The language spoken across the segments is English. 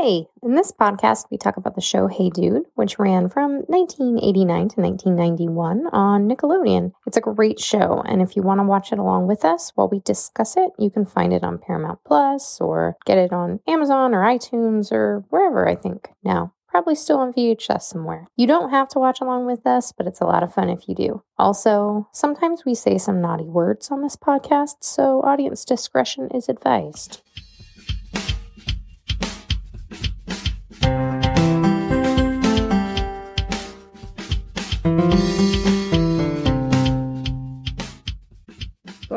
Hey, in this podcast, we talk about the show Hey Dude, which ran from 1989 to 1991 on Nickelodeon. It's a great show, and if you want to watch it along with us while we discuss it, you can find it on Paramount Plus or get it on Amazon or iTunes or wherever, I think, now. Probably still on VHS somewhere. You don't have to watch along with us, but it's a lot of fun if you do. Also, sometimes we say some naughty words on this podcast, so audience discretion is advised.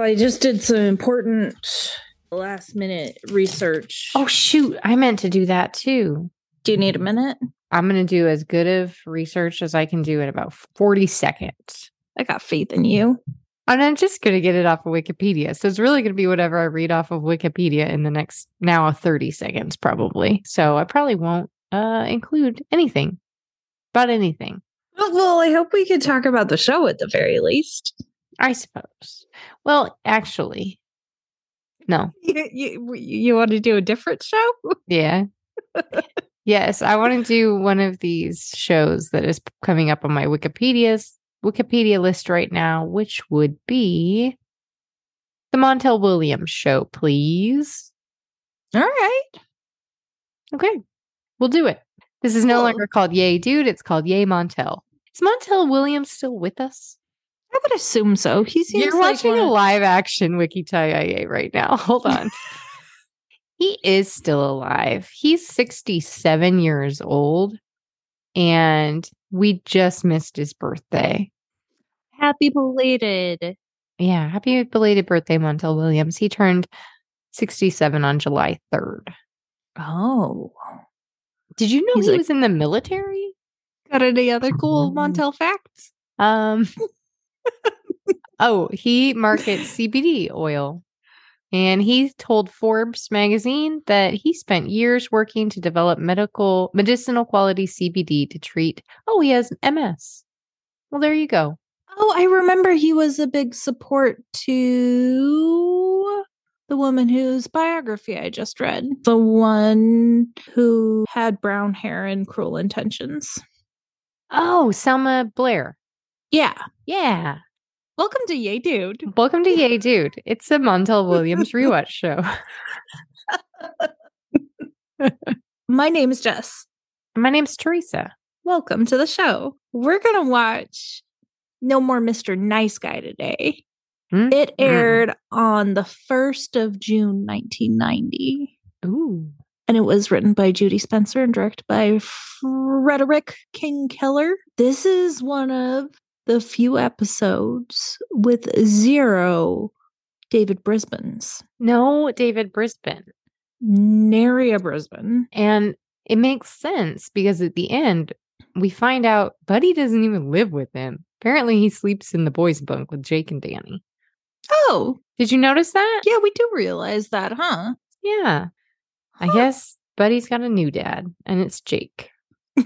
Well, I just did some important last minute research. Oh, shoot. I meant to do that too. Do you need a minute? I'm going to do as good of research as I can do in about 40 seconds. I got faith in you. And I'm just going to get it off of Wikipedia. So it's really going to be whatever I read off of Wikipedia in the next now 30 seconds, probably. So I probably won't uh, include anything about anything. Well, I hope we could talk about the show at the very least. I suppose. Well, actually, no. You, you, you want to do a different show? Yeah. yes, I want to do one of these shows that is coming up on my Wikipedia's Wikipedia list right now, which would be the Montel Williams show, please. All right. Okay. We'll do it. This is no Cool. longer called Yay Dude, it's called Yay Montel. Is Montel Williams still with us? I would assume so. He seems You're like watching a of- live action Wiki Yay right now. Hold on. he is still alive. He's 67 years old and we just missed his birthday. happy belated. Yeah, happy belated birthday, Montel Williams. He turned 67 on July 3rd. Oh. Did you know He's he like- was in the military? Got any other cool Mm. Montel facts? Um Oh, he markets CBD oil. And he told Forbes magazine that he spent years working to develop medical medicinal quality CBD to treat oh, he has MS. Well, there you go. Oh, I remember he was a big support to the woman whose biography I just read. The one who had brown hair and cruel intentions. Oh, Selma Blair. Yeah. Yeah. Welcome to Yay Dude. Welcome to Yay Dude. It's a Montel Williams rewatch show. My name is Jess. My name's Teresa. Welcome to the show. We're going to watch No More Mr. Nice Guy today. Mm, It aired on the 1st of June, 1990. Ooh. and it was written by Judy Spencer and directed by Frederick King Keller. This is one of the few episodes with zero David Brisbin's. No, David Brisbin. Nary a Brisbane. And it makes sense because at the end, we find out Buddy doesn't even live with him. Apparently, he sleeps in the boys' bunk with Jake and Danny. Oh, Did you notice that? yeah, we do realize that, huh? Yeah. I guess Buddy's got a new dad, and it's Jake.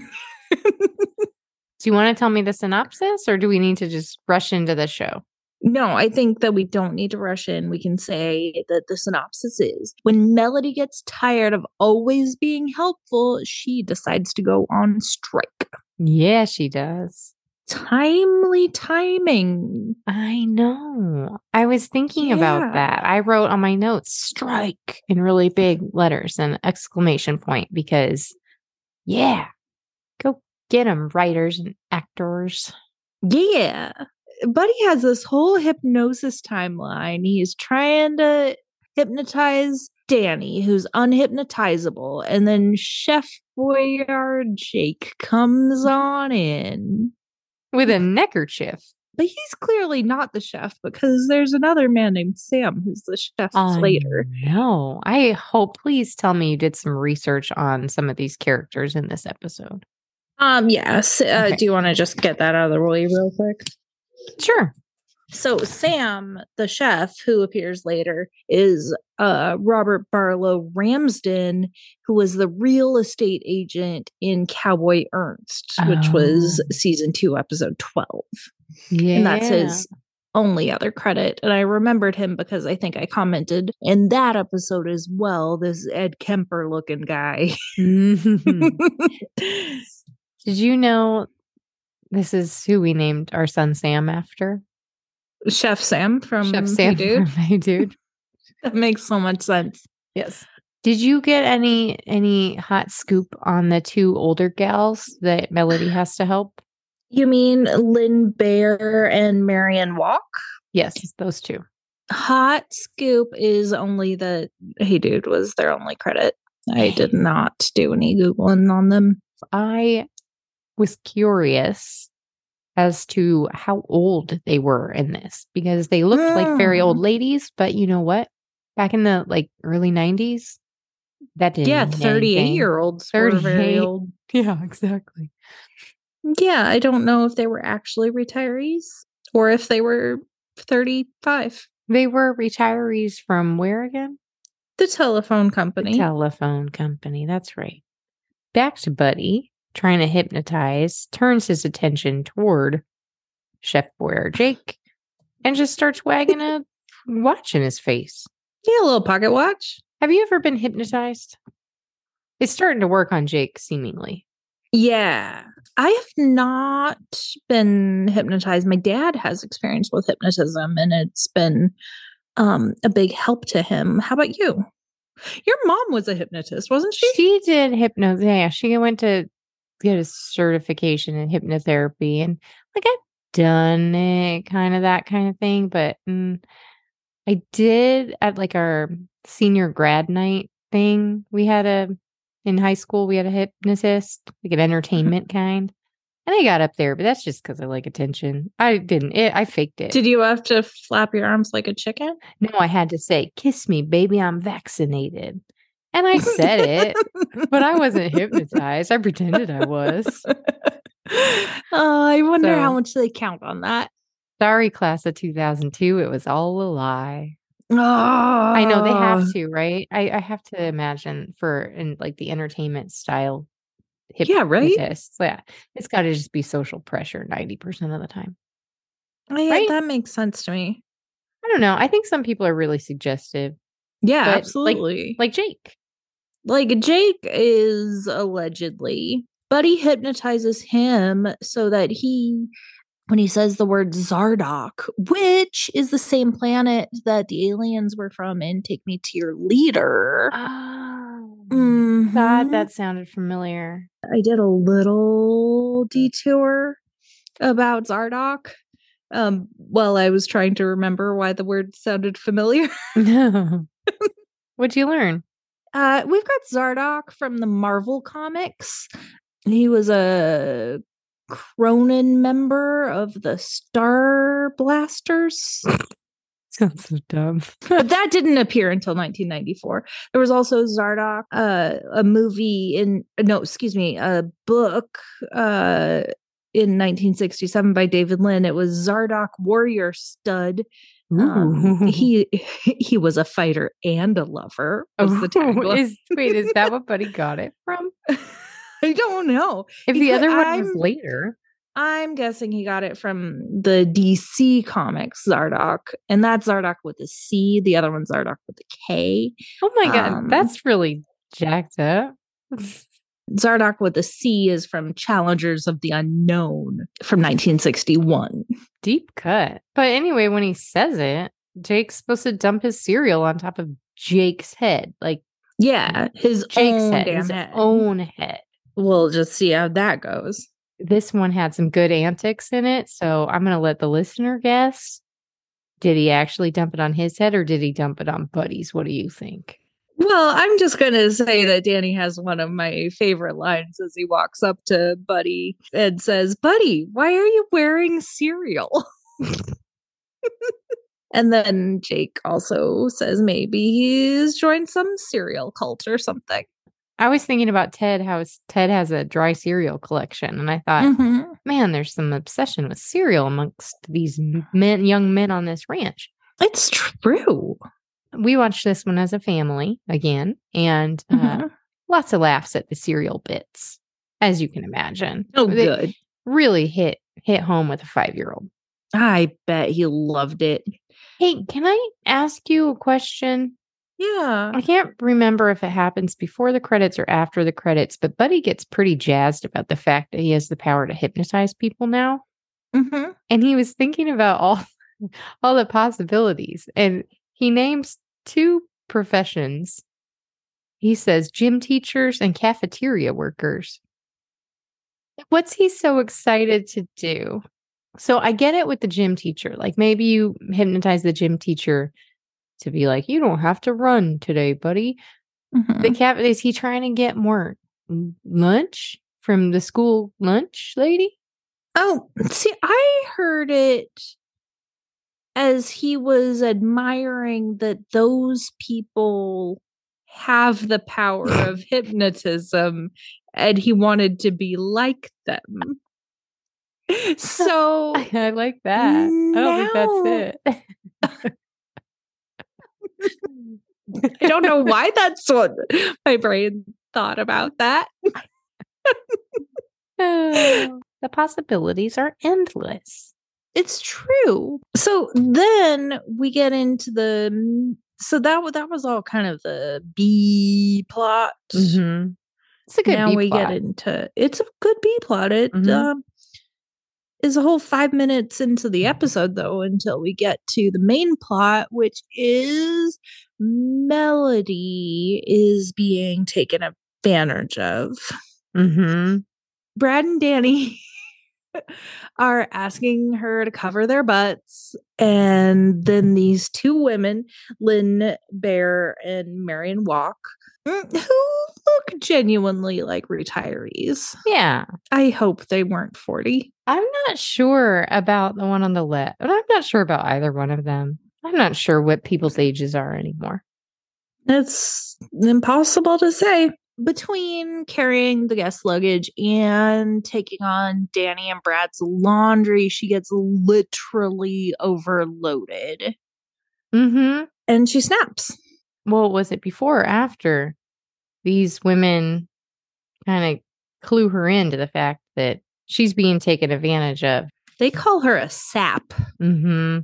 Do you want to tell me the synopsis, or do we need to just rush into the show? No, I think that we don't need to rush in. We can say that the synopsis is when Melody gets tired of always being helpful, she decides to go on strike. Yeah, she does. Timely timing. I know. I was thinking about that. I wrote on my notes strike in really big letters and exclamation point because, yeah, get them, writers and actors. Yeah. Buddy has this whole hypnosis timeline. He's trying to hypnotize Danny, who's unhypnotizable. And then Chef Boyard Jake comes mm-hmm. on in. with a neckerchief. But he's clearly not the chef because there's another man named Sam who's the chef oh, later. No, I hope. Please tell me you did some research on some of these characters in this episode. Um, yes. Uh, Okay. Do you want to just get that out of the way real quick? Sure. So Sam, the chef who appears later, is uh Robert Barlow Ramsden, who was the real estate agent in Cowboy Ernst, which was Oh. season two, episode twelve. Yeah, And that's his only other credit. And I remembered him because I think I commented in that episode as well. This Ed Kemper looking guy. Mm-hmm. Did you know this is who we named our son Sam after? Chef Sam from Chef Hey Dude. from Hey Dude. That makes so much sense. Yes. Did you get any any hot scoop on the two older gals that Melody has to help? You mean Lynn Bear and Marion Walk? Yes, those two. Hot scoop is only the Hey Dude was their only credit. I did not do any Googling on them. I was curious as to how old they were in this because they looked like very old Mm. ladies, but you know what? Back in the like early 90s, that didn't Yeah, mean 38 year olds were very 38. old. Yeah, exactly. Yeah, I don't know if they were actually retirees or if they were 35. They were retirees from where again? The telephone company. The company. telephone company. That's right. Back to Buddy, trying to hypnotize, turns his attention toward Chef Boyer Jake and just starts wagging a watch in his face. yeah, a little pocket watch. Have you ever been hypnotized? It's starting to work on Jake, seemingly. Yeah. I have not been hypnotized. My dad has experience with hypnotism and it's been um a big help to him. How about you? Your mom was a hypnotist, wasn't she? She did hypno. Yeah, she went to get a certification in hypnotherapy, and like I've done it, kind of that kind of thing. But mm, I did at like our senior grad night thing. We had a in high school. We had a hypnotist, like an entertainment kind, and I got up there. But that's just because I like attention. I didn't. It, I faked it. Did you have to flap your arms like a chicken? no, I had to say, "Kiss me, baby. I'm vaccinated," and I said it. But I wasn't hypnotized. I pretended I was. oh, I wonder how much they count on that. Sorry, class of 2002. It was all a lie. Oh, I know they have oh. to, right? I, I have to imagine for in like the entertainment style Yeah, right? hypnotists. Yeah. It's got to just be social pressure 90% of the time. Oh, yeah, right? that makes sense to me. I don't know. I think some people are really suggestive, Yeah, But, like- absolutely. like Jake. Like Jake is allegedly, Buddy hypnotizes him so that he, when he says the word Zardock, which is the same planet that the aliens were from in Take Me to Your Leader. Oh, Mhm. God, that sounded familiar. I did a little detour about Zardock. Um, while I was trying to remember why the word sounded familiar. No. What'd you learn? Uh, we've got Zardok from the Marvel comics. He was a Cronin member of the Star Blasters. Sounds so dumb. but that didn't appear until 1994. There was also Zardok, uh, a movie in no, excuse me, a book uh, in 1967 by David Lynn. It was Zardok Warrior Stud. Um, he he was a fighter and a lover. Was the Oh, is wait, is that what Buddy got it from? I don't know. If He the other one was I'm- later, I'm guessing he got it from the DC comics Zardock, and that's Zardock with a C. The other one's Zardock with a K. oh my god, Um, that's really jacked up. Zardock with a C is from Challengers of the Unknown from 1961. Deep cut. But anyway, when he says it, Jake's supposed to dump his cereal on top of Jake's head, like Yeah, his Jake's own head, his head. own head. We'll just see how that goes. This one had some good antics in it, so I'm gonna let the listener guess. Did he actually dump it on his head or did he dump it on Buddy's? What do you think? Well, I'm just going to say that Danny has one of my favorite lines as he walks up to Buddy and says, Buddy, why are you wearing cereal? and then Jake also says maybe he's joined some cereal cult or something. I was thinking about Ted, how Ted has a dry cereal collection, and I thought, Mhm. man, there's some obsession with cereal amongst these men, young men on this ranch. It's true. We watched this one as a family again, and uh, Mhm. lots of laughs at the cereal bits, as you can imagine. Oh, They good. Really hit hit home with a five year old. I bet he loved it. Hey, can I ask you a question? Yeah. I can't remember if it happens before the credits or after the credits, but Buddy gets pretty jazzed about the fact that he has the power to hypnotize people now. Mm-hmm. And he was thinking about all all the possibilities and he names two professions. He says gym teachers and cafeteria workers. What's he so excited to do? So I get it with the gym teacher. Like maybe you hypnotize the gym teacher to be like, you don't have to run today, buddy. Mhm. The cat is he trying to get more lunch from the school lunch lady? Oh, see, I heard it as he was admiring that those people have the power of hypnotism and he wanted to be like them. So I like that. I don't think that's it. I don't know why that's what my brain thought about that. Oh, the possibilities are endless. It's true. So then we get into the so that that was all kind of the B plot. Mm-hmm. It's a good now B we plot. get into it's a good B plot. It Mhm. um, is a whole five minutes into the episode though until we get to the main plot, which is Melody is being taken advantage of. Mm-hmm. Brad and Danny are asking her to cover their butts. And then these two women, Lynn Bear and Marion Walk, mm, who look genuinely like retirees. Yeah. I hope they weren't 40. I'm not sure about the one on the left, but I'm not sure about either one of them. I'm not sure what people's ages are anymore. It's impossible to say. Between carrying the guest luggage and taking on Danny and Brad's laundry, she gets literally overloaded Mm-hmm. and she snaps. Well, was it before or after these women kind of clue her into the fact that she's being taken advantage of? They call her a sap. Mm-hmm.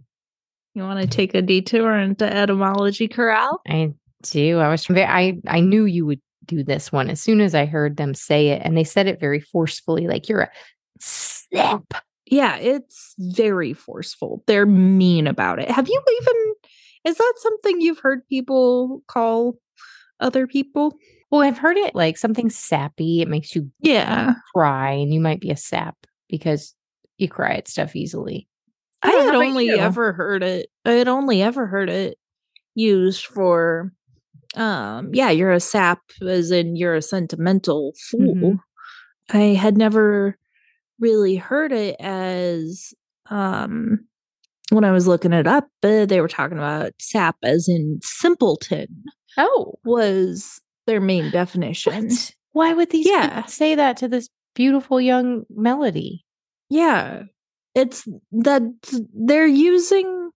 You want to take a detour into etymology corral? I do. I was very, I I knew you would do this one as soon as I heard them say it, and they said it very forcefully, like you're a sap. Yeah, it's very forceful. They're mean about it. Have you mm-hmm. even, is that something you've heard people call other people? Well, I've heard it like something sappy. It makes you Yeah. cry, and you might be a sap because you cry at stuff easily. I how had only you? ever heard it. I had only ever heard it used for, um, yeah, you're a sap, as in you're a sentimental fool. Mhm. I had never really heard it as, um, when I was looking it up, uh, they were talking about sap as in simpleton Oh, was their main definition. what? Why would these Yeah. people say that to this beautiful young melody? Yeah. It's that they're using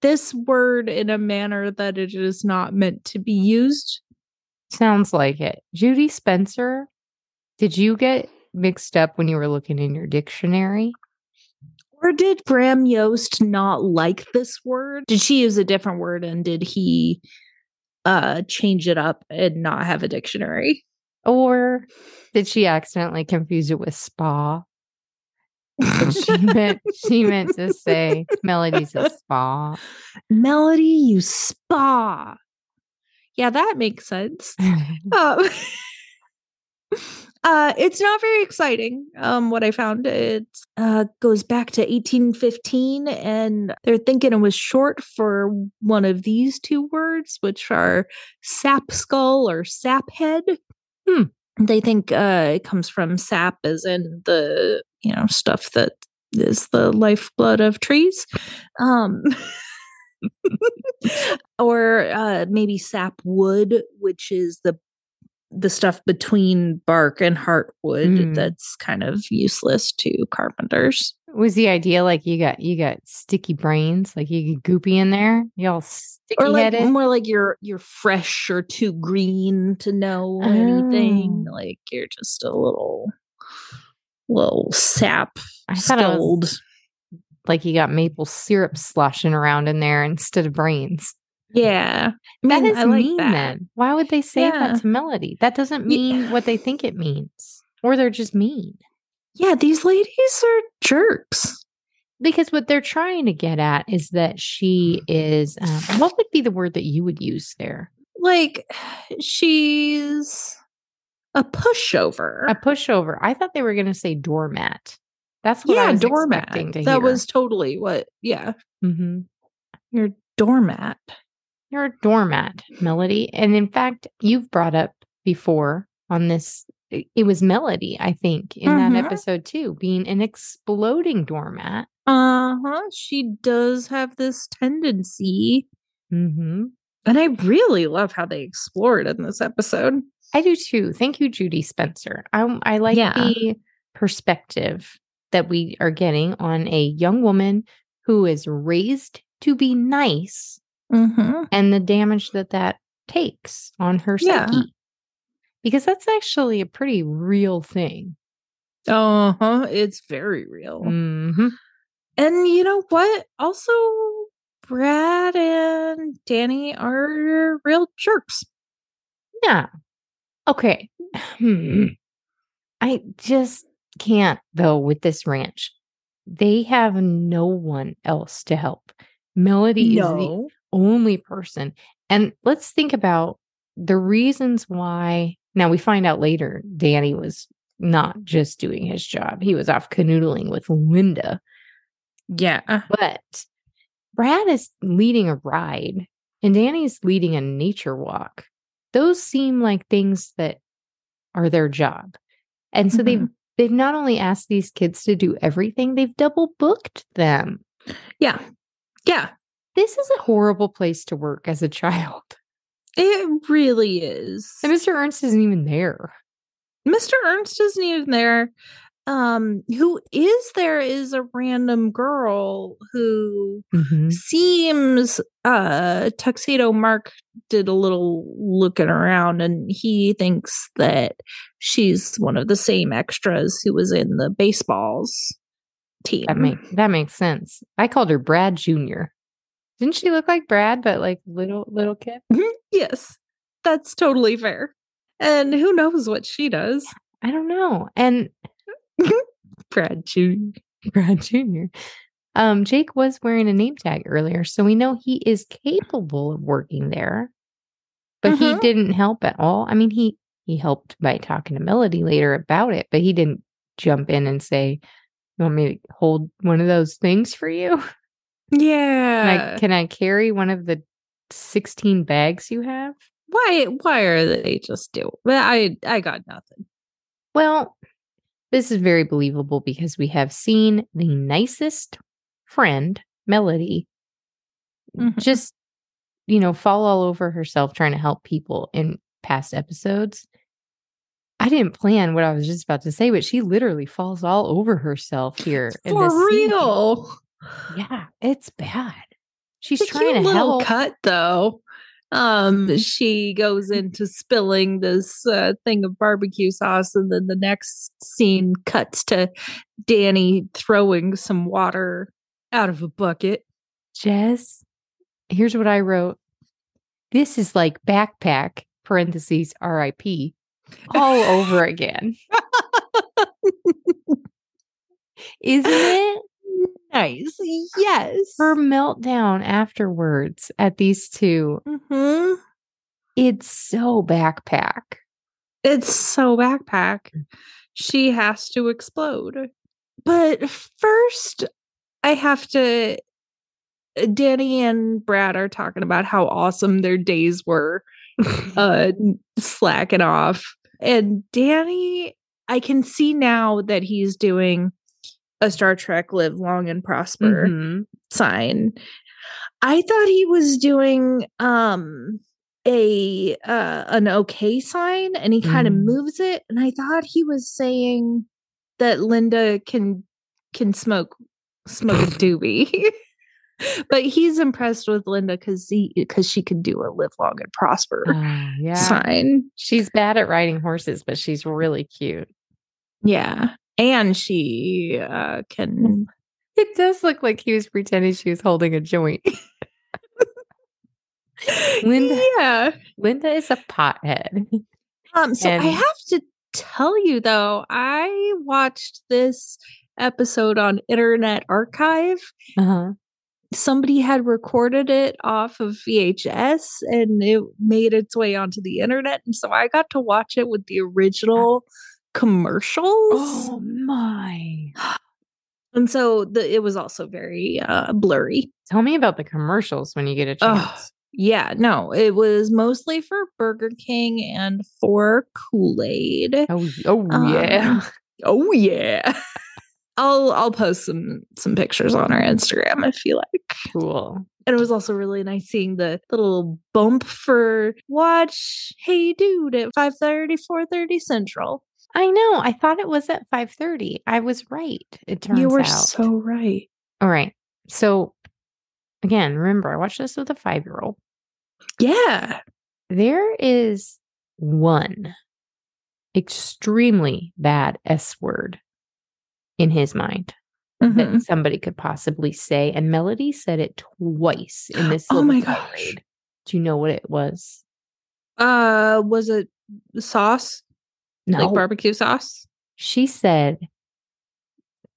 this word in a manner that it is not meant to be used. Sounds like it. Judy Spencer, did you get mixed up when you were looking in your dictionary? Or did Graham Yost not like this word? Did she use a different word and did he uh change it up and not have a dictionary? Or did she accidentally confuse it with spa? She meant she meant to say Melody's a spa. Melody, you spa. Yeah, that makes sense. Um, uh, it's not very exciting. Um, what I found it uh, goes back to 1815, and they're thinking it was short for one of these two words, which are sap skull or sap head. Hmm. They think uh, it comes from sap, as in the you know stuff that is the lifeblood of trees. Um, or uh, maybe sap wood, which is the the stuff between bark and heartwood Mm. that's kind of useless to carpenters. Was the idea like you got you got sticky brains, like you get goopy in there? You all sticky Or like headed? more like you're you're fresh or too green to know anything. Oh. Like you're just a little little sap I thought I was like you got maple syrup sloshing around in there instead of brains. Yeah. I That mean, is I like mean that. then. Why would they say Yeah. that to Melody? That doesn't mean what they think it means. Or they're just mean. Yeah, these ladies are jerks. Because what they're trying to get at is that she is um, what would be the word that you would use there? Like she's a pushover. A pushover. I thought they were going to say doormat. That's what I yeah, was doormat. That hear. was totally what. Yeah, Mhm. you're doormat. You're doormat, Melody. And in fact, you've brought up before on this, it was Melody, I think, in Mhm. that episode too, being an exploding doormat. Uh huh. She does have this tendency, hmm and I really love how they explore it in this episode. I do too. Thank you, Judy Spencer. I, I like Yeah. the perspective that we are getting on a young woman who is raised to be nice Mm-hmm. and the damage that that takes on her Yeah. psyche. Because that's actually a pretty real thing. Uh huh. It's very real. hmm And you know what? Also, Brad and Danny are real jerks. Yeah. Okay. Hmm. I just can't though with this ranch. They have no one else to help. Melody is the only person. And let's think about the reasons why. Now we find out later Danny was not just doing his job. He was off canoodling with Linda. Yeah. But Brad is leading a ride and Danny's leading a nature walk. Those seem like things that are their job. And so they've Mhm. they've not only asked these kids to do everything, they've double booked them. Yeah. Yeah. This is a horrible place to work as a child. It really is. And Mr. Ernst isn't even there. Mr. Ernst isn't even there. Um, who is there is a random girl who seems uh Tuxedo Mark did a little looking around and he thinks that she's one of the same extras who was in the baseballs team. That make that makes sense. I called her Brad Jr. Didn't she look like Brad, but like little little kid? yes. That's totally fair. And who knows what she does? I don't know. And Brad Jr. Brad Jr. Um, Jake was wearing a name tag earlier, so we know he is capable of working there. But he Mhm. didn't help at all. I mean, he he helped by talking to Melody later about it, but he didn't jump in and say, "You want me to hold one of those things for you? Can Yeah. I can I carry one of the sixteen bags you have?" why why are they just do well, I I got nothing. Well, this is very believable because we have seen the nicest friend, Melody, Mhm. just, you know, fall all over herself trying to help people in past episodes. I didn't plan what I was just about to say, but she literally falls all over herself here. in For this scene. real. Yeah, it's bad. She's trying to little help. cut though. Um, she goes into spilling this uh, thing of barbecue sauce, and then the next scene cuts to Danny throwing some water out of a bucket. Jess, here's what I wrote. This is like backpack, parentheses, RIP, all over again. Isn't it? Nice, yes. Her meltdown afterwards at these two, hmm it's so backpack. It's so backpack. She has to explode. But first, I have to. Danny and Brad are talking about how awesome their days were, uh, slacking off. And Danny, I can see now that he's doing a Star Trek Live Long and Prosper Mhm. sign. I thought he was doing um a uh an okay sign and he kind of Mm. moves it and I thought he was saying that Linda can can smoke smoke a doobie. but he's impressed with Linda cuz he cuz she can do a live long and prosper Oh, yeah. sign. She's bad at riding horses, but she's really cute. Yeah. And she uh can It does look like he was pretending she was holding a joint. Linda, Yeah. Linda is a pothead. Um, so I have to tell you though, I watched this episode on Internet Archive. Uh-huh. Somebody had recorded it off of VHS and it made its way onto the internet. And so I got to watch it with the original commercials. Oh my. And so the, it was also very uh, blurry. Tell me about the commercials when you get a chance. Yeah, no, it was mostly for Burger King and for Kool Aid. Oh, oh Um, yeah. Oh yeah. I'll I'll post some some pictures on our Instagram if you like. Cool. And it was also really nice seeing the little bump for watch Hey Dude at 5:30 4:30 Central. I know. I thought it was at 5:30. I was right. It turns you were out. so right. All right. So again, remember I watched this with a 5-year-old. Yeah. There is one extremely bad S word in his mind Mhm. that somebody could possibly say and Melody said it twice in this Oh my gosh. tirade. Do you know what it was? Uh was it sauce? No. Like barbecue sauce? she said,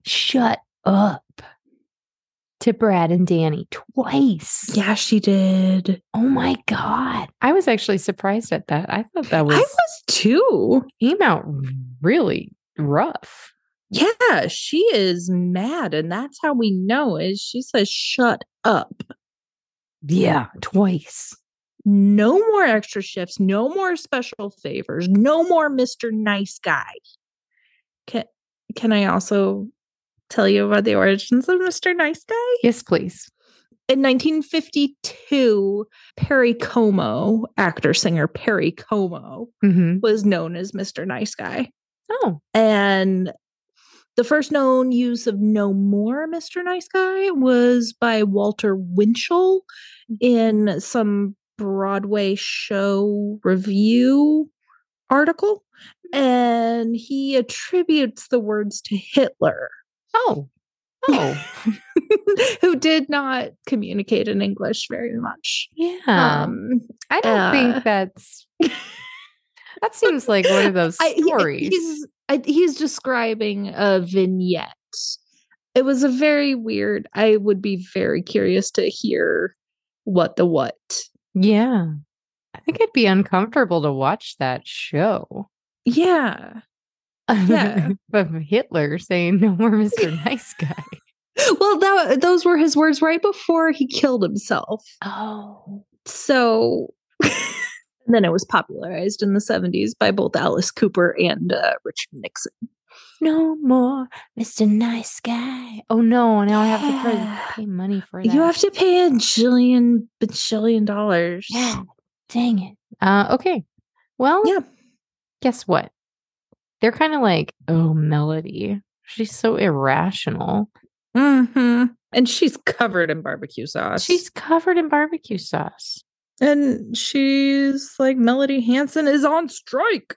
"Shut up." To Brad and Danny twice. Yeah, she did. Oh my god. I was actually surprised at that. I thought that was, I was too. came out really rough. Yeah, she is mad, and that's how we know is she says, "Shut up." Yeah, twice. No more extra shifts, no more special favors, no more Mr. Nice Guy. Can can I also tell you about the origins of Mr. Nice Guy? Yes, please. In 1952, Perry Como, actor singer Perry Como, Mm-hmm. was known as Mr. Nice Guy. Oh, And the first known use of No More Mr. Nice Guy was by Walter Winchell in some Broadway show review article. And he attributes the words to Hitler, oh, oh, who did not communicate in English very much. yeah. Um, I don't uh, think that's. that seems like one of those I- stories. he's I, he's describing a vignette. It was a very weird. I would be very curious to hear what the what. Yeah, I think it'd be uncomfortable to watch that show. Yeah. Yeah. but Hitler saying no more Mr. Nice Guy. Well, that those were his words right before he killed himself. Oh, So and then it was popularized in the 70s by both Alice Cooper and uh, Richard Nixon. No more Mr. Nice Guy. Oh no, now I have to pay, pay money for that. You have to pay a jillion bajillion dollars. Yeah, dang it. Uh, okay. Well, Yeah. guess what? They're kind of like, oh, Melody. She's so irrational. hmm And she's covered in barbecue sauce. She's covered in barbecue sauce. and she's like Melody Hanson is on strike.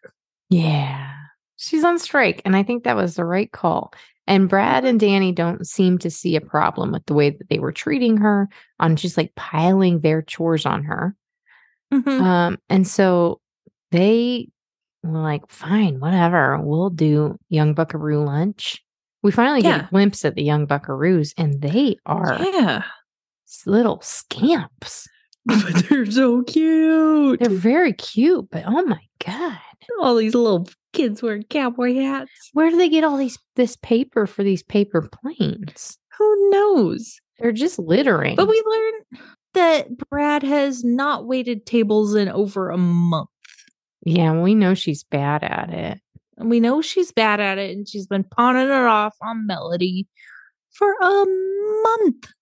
Yeah. She's on strike. And I think that was the right call. And Brad and Danny don't seem to see a problem with the way that they were treating her on just like piling their chores on her. Mhm. Um, and so they were like, fine, whatever, we'll do young buckaroo lunch. We finally get a glimpse at the young buckaroos, and they are Yeah, little scamps. but they're so cute. They're very cute, but oh my god. All these little kids wearing cowboy hats. Where do they get all these this paper for these paper planes? Who knows? They're just littering. But we learned that Brad has not waited tables in over a month. yeah, we know she's bad at it. And we know she's bad at it and she's been pawning it off on Melody for a month.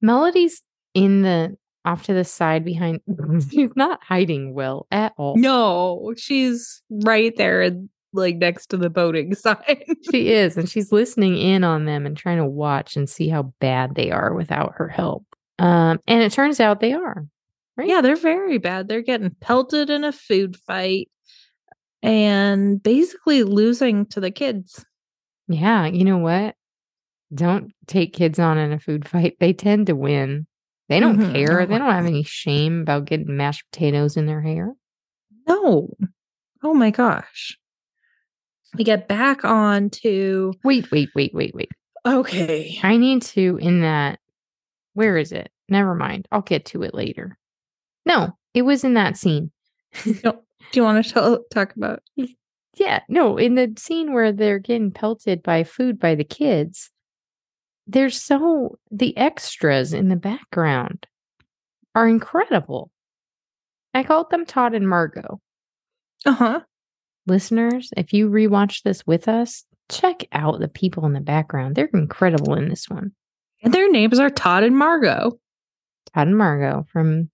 Melody's in the off to the side behind. she's not hiding well at all. No, she's right there, like next to the boating sign. She is, and she's listening in on them and trying to watch and see how bad they are without her help. Um, and it turns out they are. Right? yeah, they're very bad. They're getting pelted in a food fight and basically losing to the kids. Yeah, you know what? don't take kids on in a food fight. They tend to win. They don't Mhm. care. They don't have any shame about getting mashed potatoes in their hair. No. Oh my gosh. We get back on to Wait, wait, wait, wait, wait. okay. I need to in that. Where is it? Never mind. I'll get to it later. No, it was in that scene. Do you want to tell, talk about? Yeah, no, in the scene where they're getting pelted by food by the kids, there's so the extras in the background are incredible. I called them Todd and Margot. Uh huh. Listeners, if you rewatch this with us, check out the people in the background. They're incredible in this one. And their names are Todd and Margot. Todd and Margot from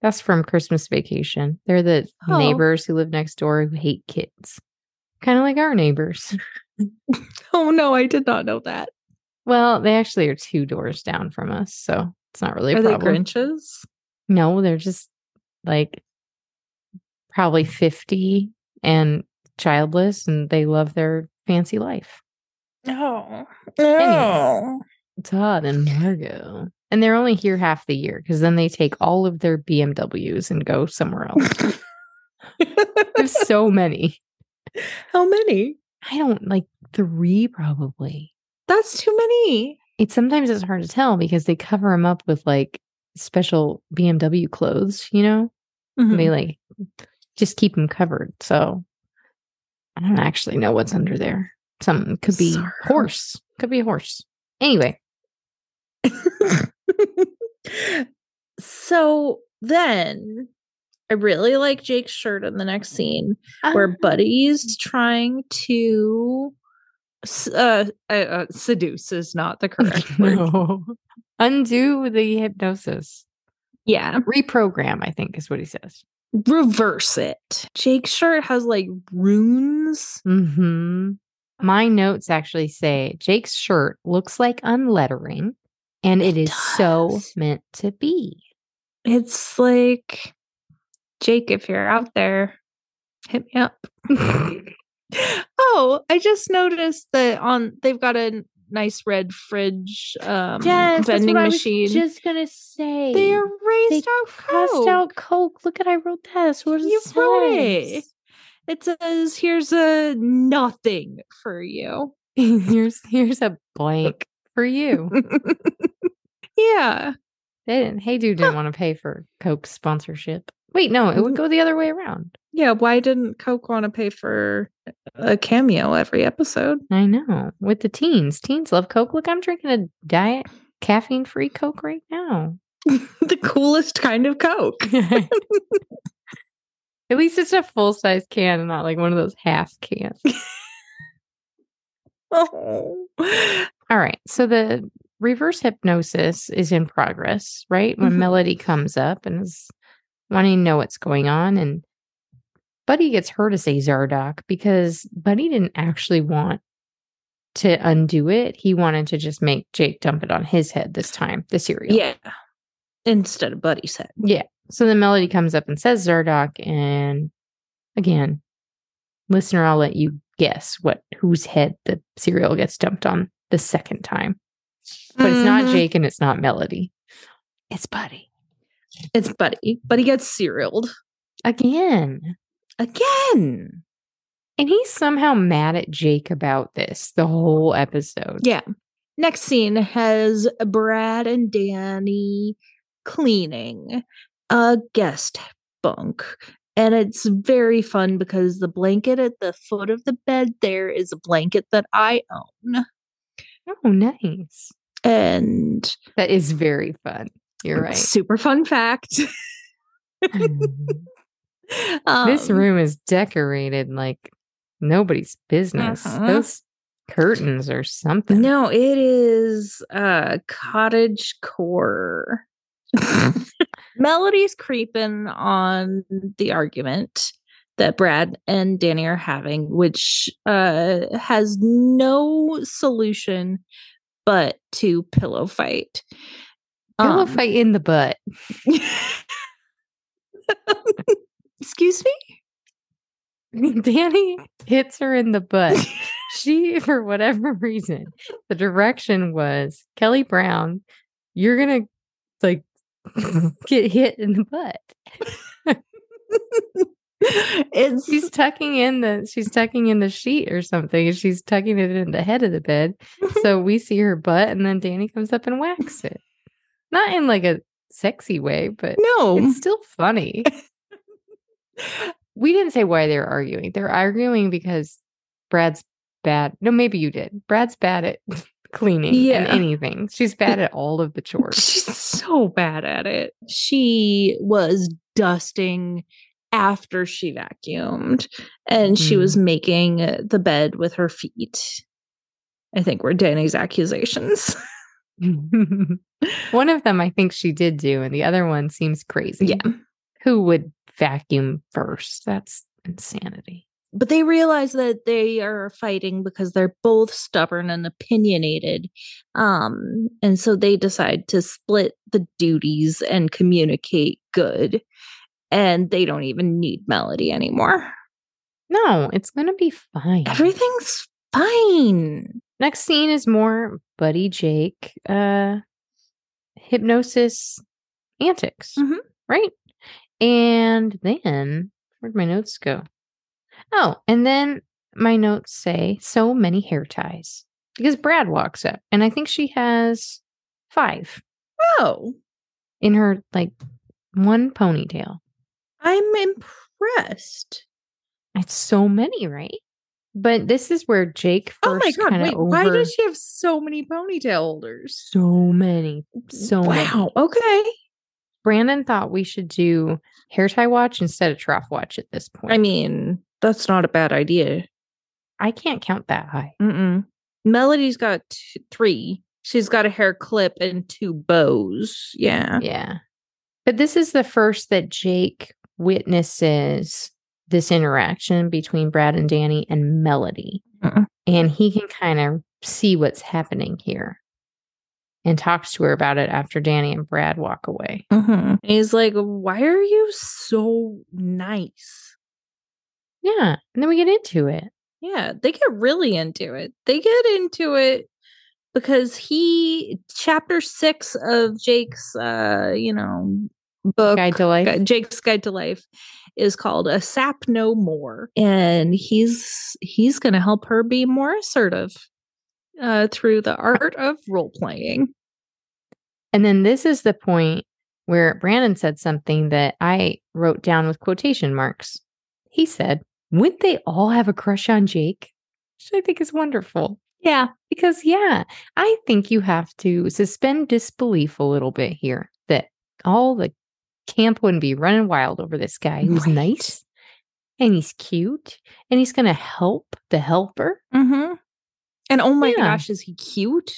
that's from Christmas Vacation. They're the Oh. neighbors who live next door who hate kids. Kind of like our neighbors. Oh no, I did not know that. Well, they actually are two doors down from us, so it's not really a Are they problem. Grinches? No, they're just like probably 50 and childless and they love their fancy life. No. Anyway. Todd and Margot. And they're only here half the year because then they take all of their BMWs and go somewhere else. There's so many. How many? I don't like three probably. That's too many. It's sometimes it's hard to tell because they cover them up with like special BMW clothes, you know? Mhm. They like just keep them covered. So I don't actually know what's under there. Some could be Sorry. horse. Could be a horse. Anyway, so then I really like Jake's shirt in the next scene where Ah. Buddy's trying to uh, uh, seduce is not the correct word. no. Undo the hypnosis. Yeah, Reprogram, I think is what he says. reverse it. Jake's shirt has like runes. hmm My notes actually say Jake's shirt looks like unlettering, and it It is so meant to be. It's like Jake, if you're out there, hit me up. oh, I just noticed that on they've got a nice red fridge um vending machine. I'm just gonna say. they erased out crossed Coke. out Coke. Look at I wrote that. That's what it You wrote it. It says, "Here's a nothing for you." here's here's a blank for you. yeah, They didn't. Hey, dude didn't want to pay for Coke sponsorship. Wait, no, it would Mhm. go the other way around. yeah. Why didn't Coke want to pay for a cameo every episode? I know. With the teens, teens love Coke. Look, I'm drinking a diet caffeine free Coke right now. the coolest kind of Coke. At least it's a full size can and not like one of those half cans. oh. All right. So the reverse hypnosis is in progress, right? When Mhm. Melody comes up and is wanting to know what's going on. And Buddy gets her to say Zardock because Buddy didn't actually want to undo it. He wanted to just make Jake dump it on his head this time, the cereal. Yeah. Instead of Buddy's head. Yeah. So then Melody comes up and says Zardock. And again, listener, I'll let you guess what whose head the cereal gets dumped on the second time. But it's not Mhm. Jake and it's not Melody. It's Buddy. It's Buddy. Buddy gets cerealed Again. again. And he's somehow mad at Jake about this the whole episode. Yeah. Next scene has Brad and Danny cleaning a guest bunk. And it's very fun because the blanket at the foot of the bed there is a blanket that I own. Oh, nice. And That is very fun. You're right. super fun fact. um, this room is decorated like nobody's business. Uh-huh. Those curtains or something. No, it is uh cottage core. Melody's creeping on the argument that Brad and Danny are having, which uh has no solution but to pillow fight. Pillow Um, fight in the butt. Excuse me? Danny hits her in the butt. she, for whatever reason, the direction was Kelly Brown, you're going to like get hit in the butt. it's she's tucking in the she's tucking in the sheet or something she's tucking it in the head of the bed so we see her butt and then danny comes up and whacks it not in like a sexy way but no it's still funny we didn't say why they were arguing they're arguing because brad's bad no maybe you did brad's bad at cleaning Yeah. and anything she's bad at all of the chores She's so bad at it. She was dusting after she vacuumed and she was making uh, the bed with her feet. I think were Danny's accusations. One of them i think she did do and the other one seems crazy yeah. who would vacuum first? That's insanity. But they realize that they are fighting because they're both stubborn and opinionated. Um, and so they decide to split the duties and communicate good. And they don't even need Melody anymore. No, it's going to be fine. Everything's fine. Next scene is more Buddy Jake uh hypnosis antics, Mhm. right? And then where'd my notes go? Oh, and then my notes say so many hair ties because Brad walks up and I think she has five Oh, in her like one ponytail. I'm impressed. It's so many, right? But this is where Jake first oh my god! Wait, why does she have so many ponytail holders? so many, so many. wow. Okay. Brandon thought we should do hair tie watch instead of trough watch at this point. I mean, that's not a bad idea. I can't count that high. Mm-mm. Melody's got t- three. She's got a hair clip and two bows. Yeah. Yeah. But this is the first that Jake witnesses this interaction between Brad and Danny and Melody. Mm. And he can kind of see what's happening here and talks to her about it after Danny and Brad walk away. Mm-hmm. He's like, "Why are you so nice?" Yeah. And then we get into it. Yeah, they get really into it. They get into it because he chapter 6 of Jake's uh, you know, book Guide to life. Jake's Guide to Life is called A Sap No More and he's he's going to help her be more assertive uh through the art of role playing. And then this is the point where Brandon said something that I wrote down with quotation marks. He said, Wouldn't they all have a crush on Jake? Which I think is wonderful. Yeah. Because, yeah, I think you have to suspend disbelief a little bit here that all the camp wouldn't be running wild over this guy He's Right. nice and he's cute and he's going to help the helper. Mhm. And oh my Yeah. gosh, is he cute?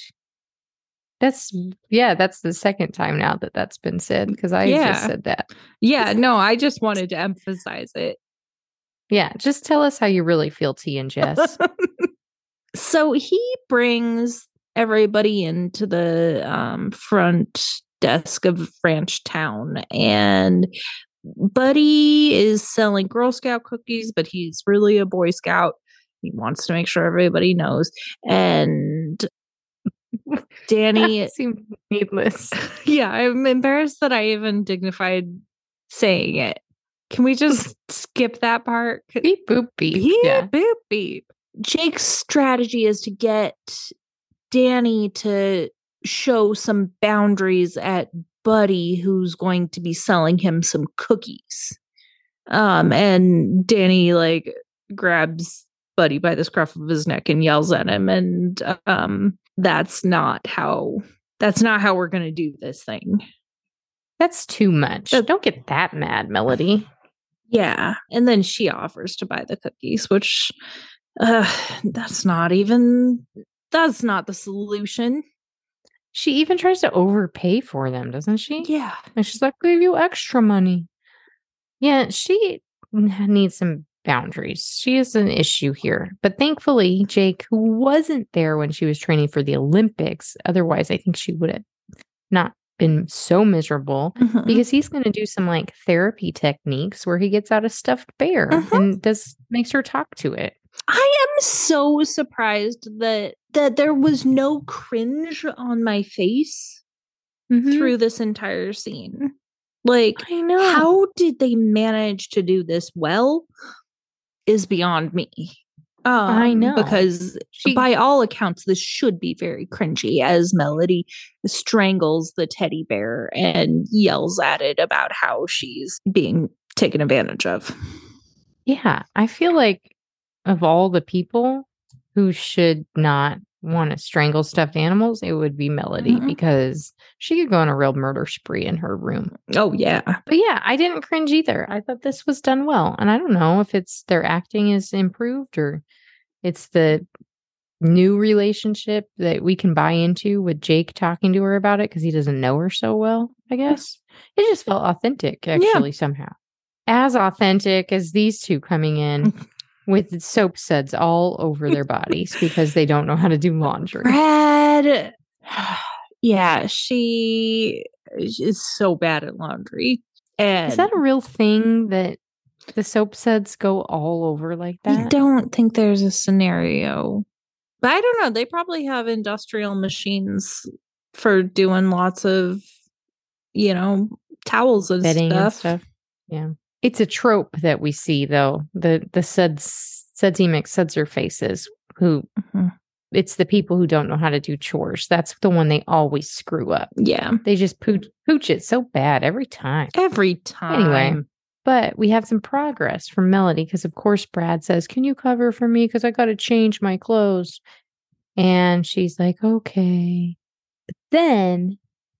That's, yeah, that's the second time now that that's been said because I Yeah. just said that. Yeah, no, I just wanted to emphasize it. Yeah, just tell us how you really feel, T and Jess. so he brings everybody into the um, front desk of Ranch Town, and Buddy is selling Girl Scout cookies, but he's really a Boy Scout. He wants to make sure everybody knows. And Danny, That seemed needless. yeah, I'm embarrassed that I even dignified saying it. Can we just skip that part? Beep boop beep. Beep, Yeah. beep, beep. Jake's strategy is to get Danny to show some boundaries at Buddy, who's going to be selling him some cookies. Um, and Danny like grabs Buddy by the scruff of his neck and yells at him, and um, that's not how that's not how we're gonna do this thing. That's too much. That- Don't get that mad, Melody. Yeah. And then she offers to buy the cookies, which uh that's not even that's not the solution. She even tries to overpay for them, doesn't she? Yeah. And she's like, give you extra money. Yeah, she needs some boundaries. She is an issue here. But thankfully, Jake, who wasn't there when she was training for the Olympics, otherwise, I think she would have not been so miserable Mhm. because he's going to do some like therapy techniques where he gets out a stuffed bear Mhm. and does makes her talk to it. I am so surprised that that there was no cringe on my face Mhm. through this entire scene. Like I know. how did they manage to do this well is beyond me. Um, I know. because She- by all accounts this should be very cringy as Melody strangles the teddy bear and yells at it about how she's being taken advantage of. Yeah, I feel like of all the people who should not want to strangle stuffed animals, it would be Melody Mhm. because she could go on a real murder spree in her room. Oh yeah. But yeah, I didn't cringe either. I thought this was done well. And I don't know if it's their acting is improved or it's the new relationship that we can buy into with Jake talking to her about it because he doesn't know her so well, I guess. It just felt authentic, actually, somehow. As authentic as these two coming in with soap suds all over their bodies because they don't know how to do laundry. Brad yeah, she is so bad at laundry. And Is that a real thing that the soap suds go all over like that? I don't think there's a scenario. But I don't know. They probably have industrial machines for doing lots of, you know, towels and bedding stuff. and stuff. Yeah. It's a trope that we see though. The the suds sudsemic sudser faces who Mhm. it's the people who don't know how to do chores. That's the one they always screw up. Yeah. They just pooch, pooch it so bad every time. Every time. Anyway, but we have some progress from Melody because, of course, Brad says, Can you cover for me? Because I got to change my clothes. And she's like, Okay. But then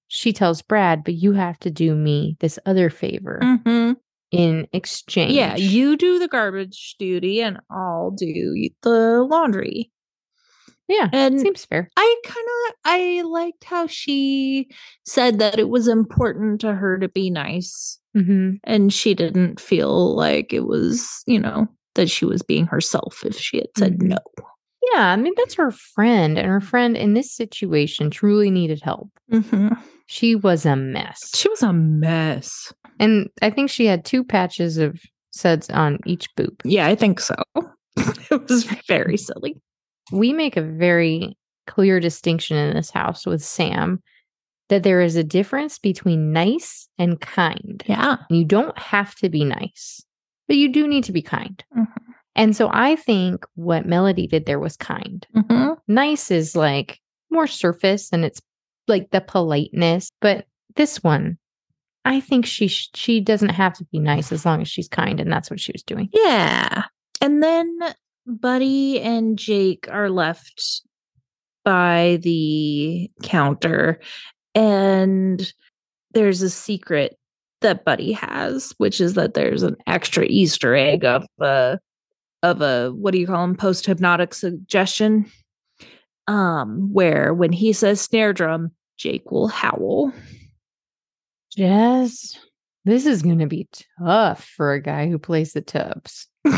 she tells Brad, But you have to do me this other favor Mhm. In exchange. Yeah, you do the garbage duty and I'll do the laundry. Yeah. And Seems fair. I kind of I liked how she said that it was important to her to be nice hmm and she didn't feel like it was, you know, that she was being herself if she had said Mhm. no. Yeah. I mean, that's her friend. And her friend in this situation truly needed help. Mm-hmm. She was a mess. She was a mess. And I think she had two patches of suds on each boob. Yeah, I think so. it was very silly. we make a very clear distinction in this house with Sam that there is a difference between nice and kind. Yeah. You don't have to be nice, but you do need to be kind. Mhm. And so I think what Melody did there was kind. Mm-hmm. Nice is like more surface and it's like the politeness, but this one I think she sh- she doesn't have to be nice as long as she's kind and that's what she was doing. Yeah. And then Buddy and Jake are left by the counter and there's a secret that Buddy has, which is that there's an extra Easter egg of a of a what do you call them post hypnotic suggestion um where when he says snare drum Jake will howl. Jazz, this is going to be tough for a guy who plays the tubs.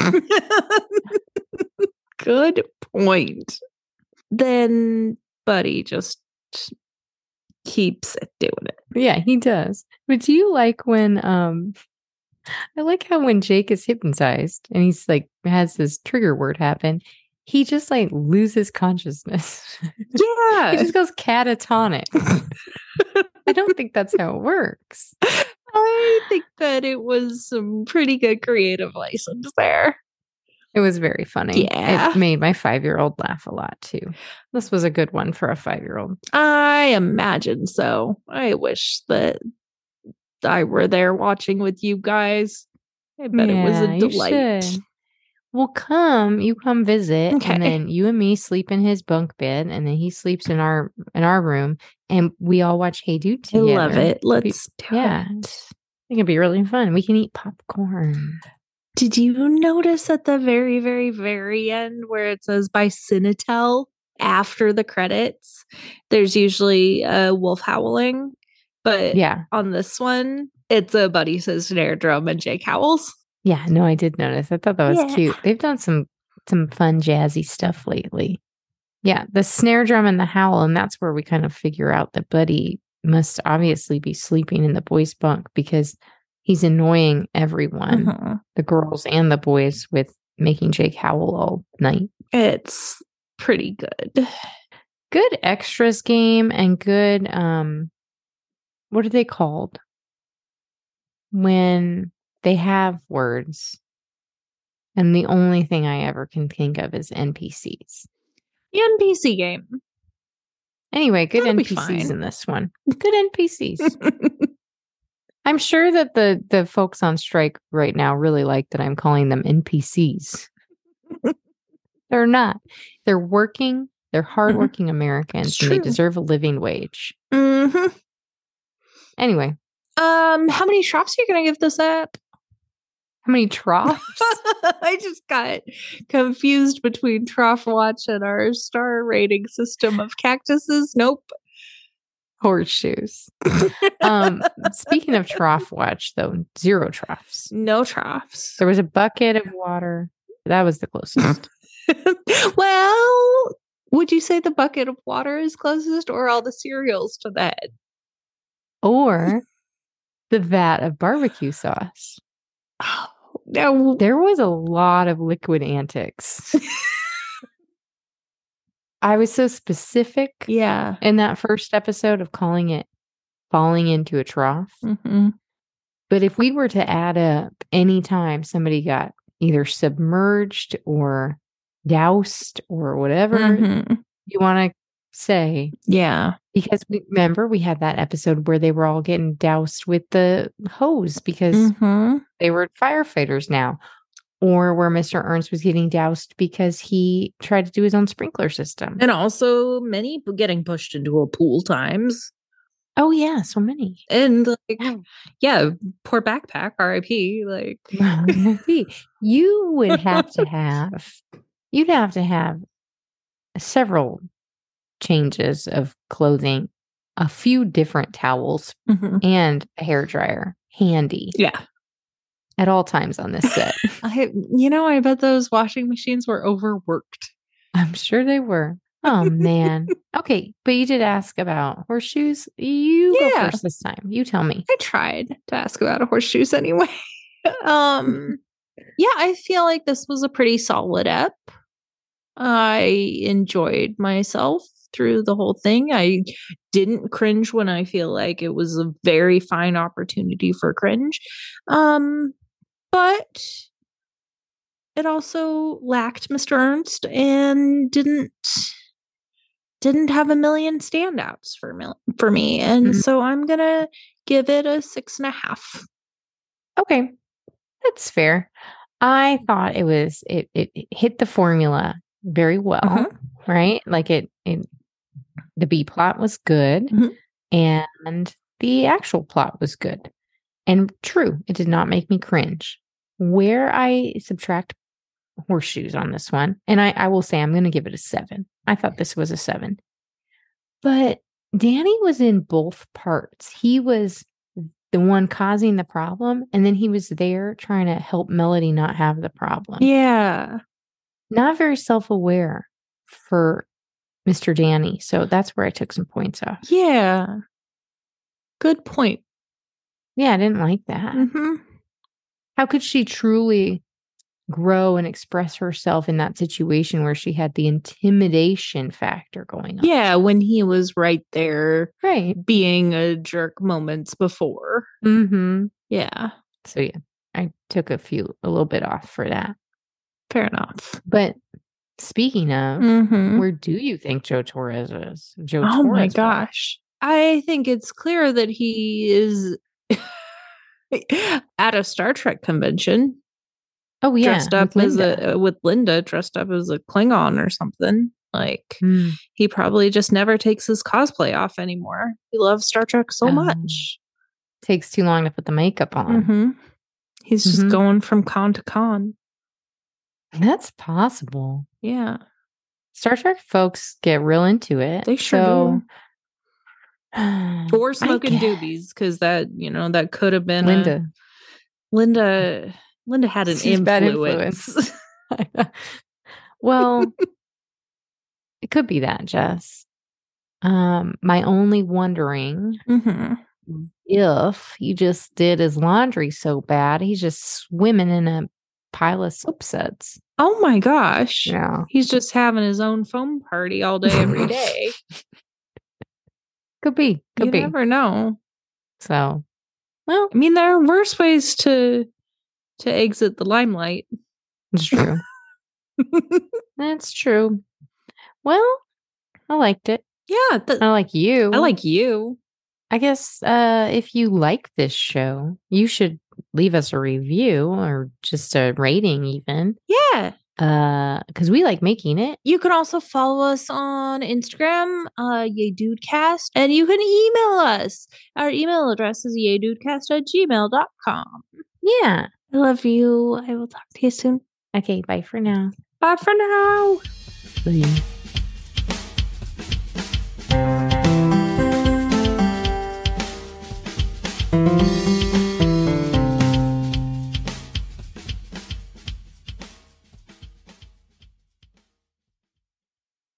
Good point. Then Buddy just keeps doing it. Yeah, he does. But do you like when um I like how when Jake is hypnotized and he's like has this trigger word happen, he just like loses consciousness. Yeah. he just goes catatonic. I don't think that's how it works. I think that it was some pretty good creative license there. It was very funny. Yeah. It made my five year old laugh a lot too. This was a good one for a five year old. I imagine so. I wish that I were there watching with you guys. I bet it was Yeah, a delight. Well, come, you come visit, Okay. and then you and me sleep in his bunk bed, and then he sleeps in our in our room, and we all watch Hey Dude I love it. Let's do yeah. it. I think it'd be really fun. We can eat popcorn. Did you notice at the very, very, very end where it says by Cinetel after the credits? There's usually a wolf howling, but Yeah, on this one, it's a buddy says snare drum and Jake howls. Yeah. No, I did notice. I thought that was Yeah. cute. They've done some some fun jazzy stuff lately. Yeah, the snare drum and the howl, and that's where we kind of figure out that Buddy must obviously be sleeping in the boys' bunk because he's annoying everyone. Mhm. the girls and the boys with making Jake howl all night. It's pretty good. Good extras game and good um what are they called? When they have words. And the only thing I ever can think of is NPCs. The NPC game. Anyway, good That'll NPCs in this one. Good NPCs. I'm sure that the the folks on strike right now really like that I'm calling them NPCs. They're not. They're working. They're hardworking Americans, and they deserve a living wage. hmm Anyway, Um, how many shops are you gonna give this app? How many troughs? I just got confused between Trough Watch and our star rating system of cactuses. Nope. Horseshoes. Um, speaking of trough watch, though, zero troughs. No troughs. There was a bucket of water. That was the closest. well, would you say the bucket of water is closest or all the cereals to that? or the vat of barbecue sauce. Oh, no. There was a lot of liquid antics. I was so specific Yeah. in that first episode of calling it falling into a trough. hmm But if we were to add up any time somebody got either submerged or doused or whatever Mhm. you want to say, Yeah. Because we remember we had that episode where they were all getting doused with the hose because hmm they were firefighters now, or where Mr. Ernst was getting doused because he tried to do his own sprinkler system. And also many getting pushed into a pool times. Oh, yeah, so many. And like, Yeah. yeah, poor backpack, RIP. Like, you would have to have, you'd have to have several changes of clothing, a few different towels, Mhm. and a hair dryer handy yeah. at all times on this set. I, you know, I bet those washing machines were overworked. I'm sure they were. Oh man. Okay, but you did ask about horseshoes. You go first this time. You tell me. I tried to ask about horseshoes anyway. um, yeah, I feel like this was a pretty solid ep. I enjoyed myself through the whole thing. I didn't cringe when I feel like it was a very fine opportunity for cringe. Um, but it also lacked Mr. Ernst and didn't didn't have a million standouts for me for me. And Mhm. so I'm gonna give it a six and a half. Okay. That's fair. I thought it was it it, it hit the formula very well, Mhm. Right? Like it it the B plot was good Mhm. and the actual plot was good. And true, it did not make me cringe. Where I subtract horseshoes on this one, and I, I will say I'm going to give it a seven. I thought this was a seven. But Danny was in both parts. He was the one causing the problem, and then he was there trying to help Melody not have the problem. Yeah. Not very self aware for Mr. Danny. So that's where I took some points off. Yeah. Good point. Yeah, I didn't like that. hmm How could she truly grow and express herself in that situation where she had the intimidation factor going on? Yeah, when he was right there Right. being a jerk moments before. Mm-hmm. Yeah. So yeah, I took a few a little bit off for that. Fair enough. But speaking of, hmm where do you think Joe Torres is? Joe Oh my Torres was? gosh. I think it's clear that he is at a Star Trek convention, Oh yeah. dressed up with as Linda. a with Linda, dressed up as a Klingon or something. Like Mm. he probably just never takes his cosplay off anymore. He loves Star Trek so Oh. much. Takes too long to put the makeup on. hmm He's just Mhm. going from con to con. That's possible. Yeah. Star Trek folks get real into it. They sure so, Or smoking doobies, because that, you know, that could have been a- Linda. Linda Linda had an She's bad influence. well, it could be that, Jess. Um, my only wondering hmm if he just did his laundry so bad, he's just swimming in a pile of soap suds. Oh my gosh. Yeah. He's just having his own foam party all day, every day. Could be. Could you be. never know. So, well, I mean, there are worse ways to to exit the limelight. it's true. That's true. Well, I liked it. yeah, I like you. I like you. I guess uh, if you like this show, you should leave us a review or just a rating, even. Yeah. Uh, Because we like making it. You can also follow us on Instagram, uh, YayDudeCast, and you can email us. Our email address is yaydudecast at gmail.com. Yeah. I love you. I will talk to you soon. Okay. Bye for now. Bye for now. Bye.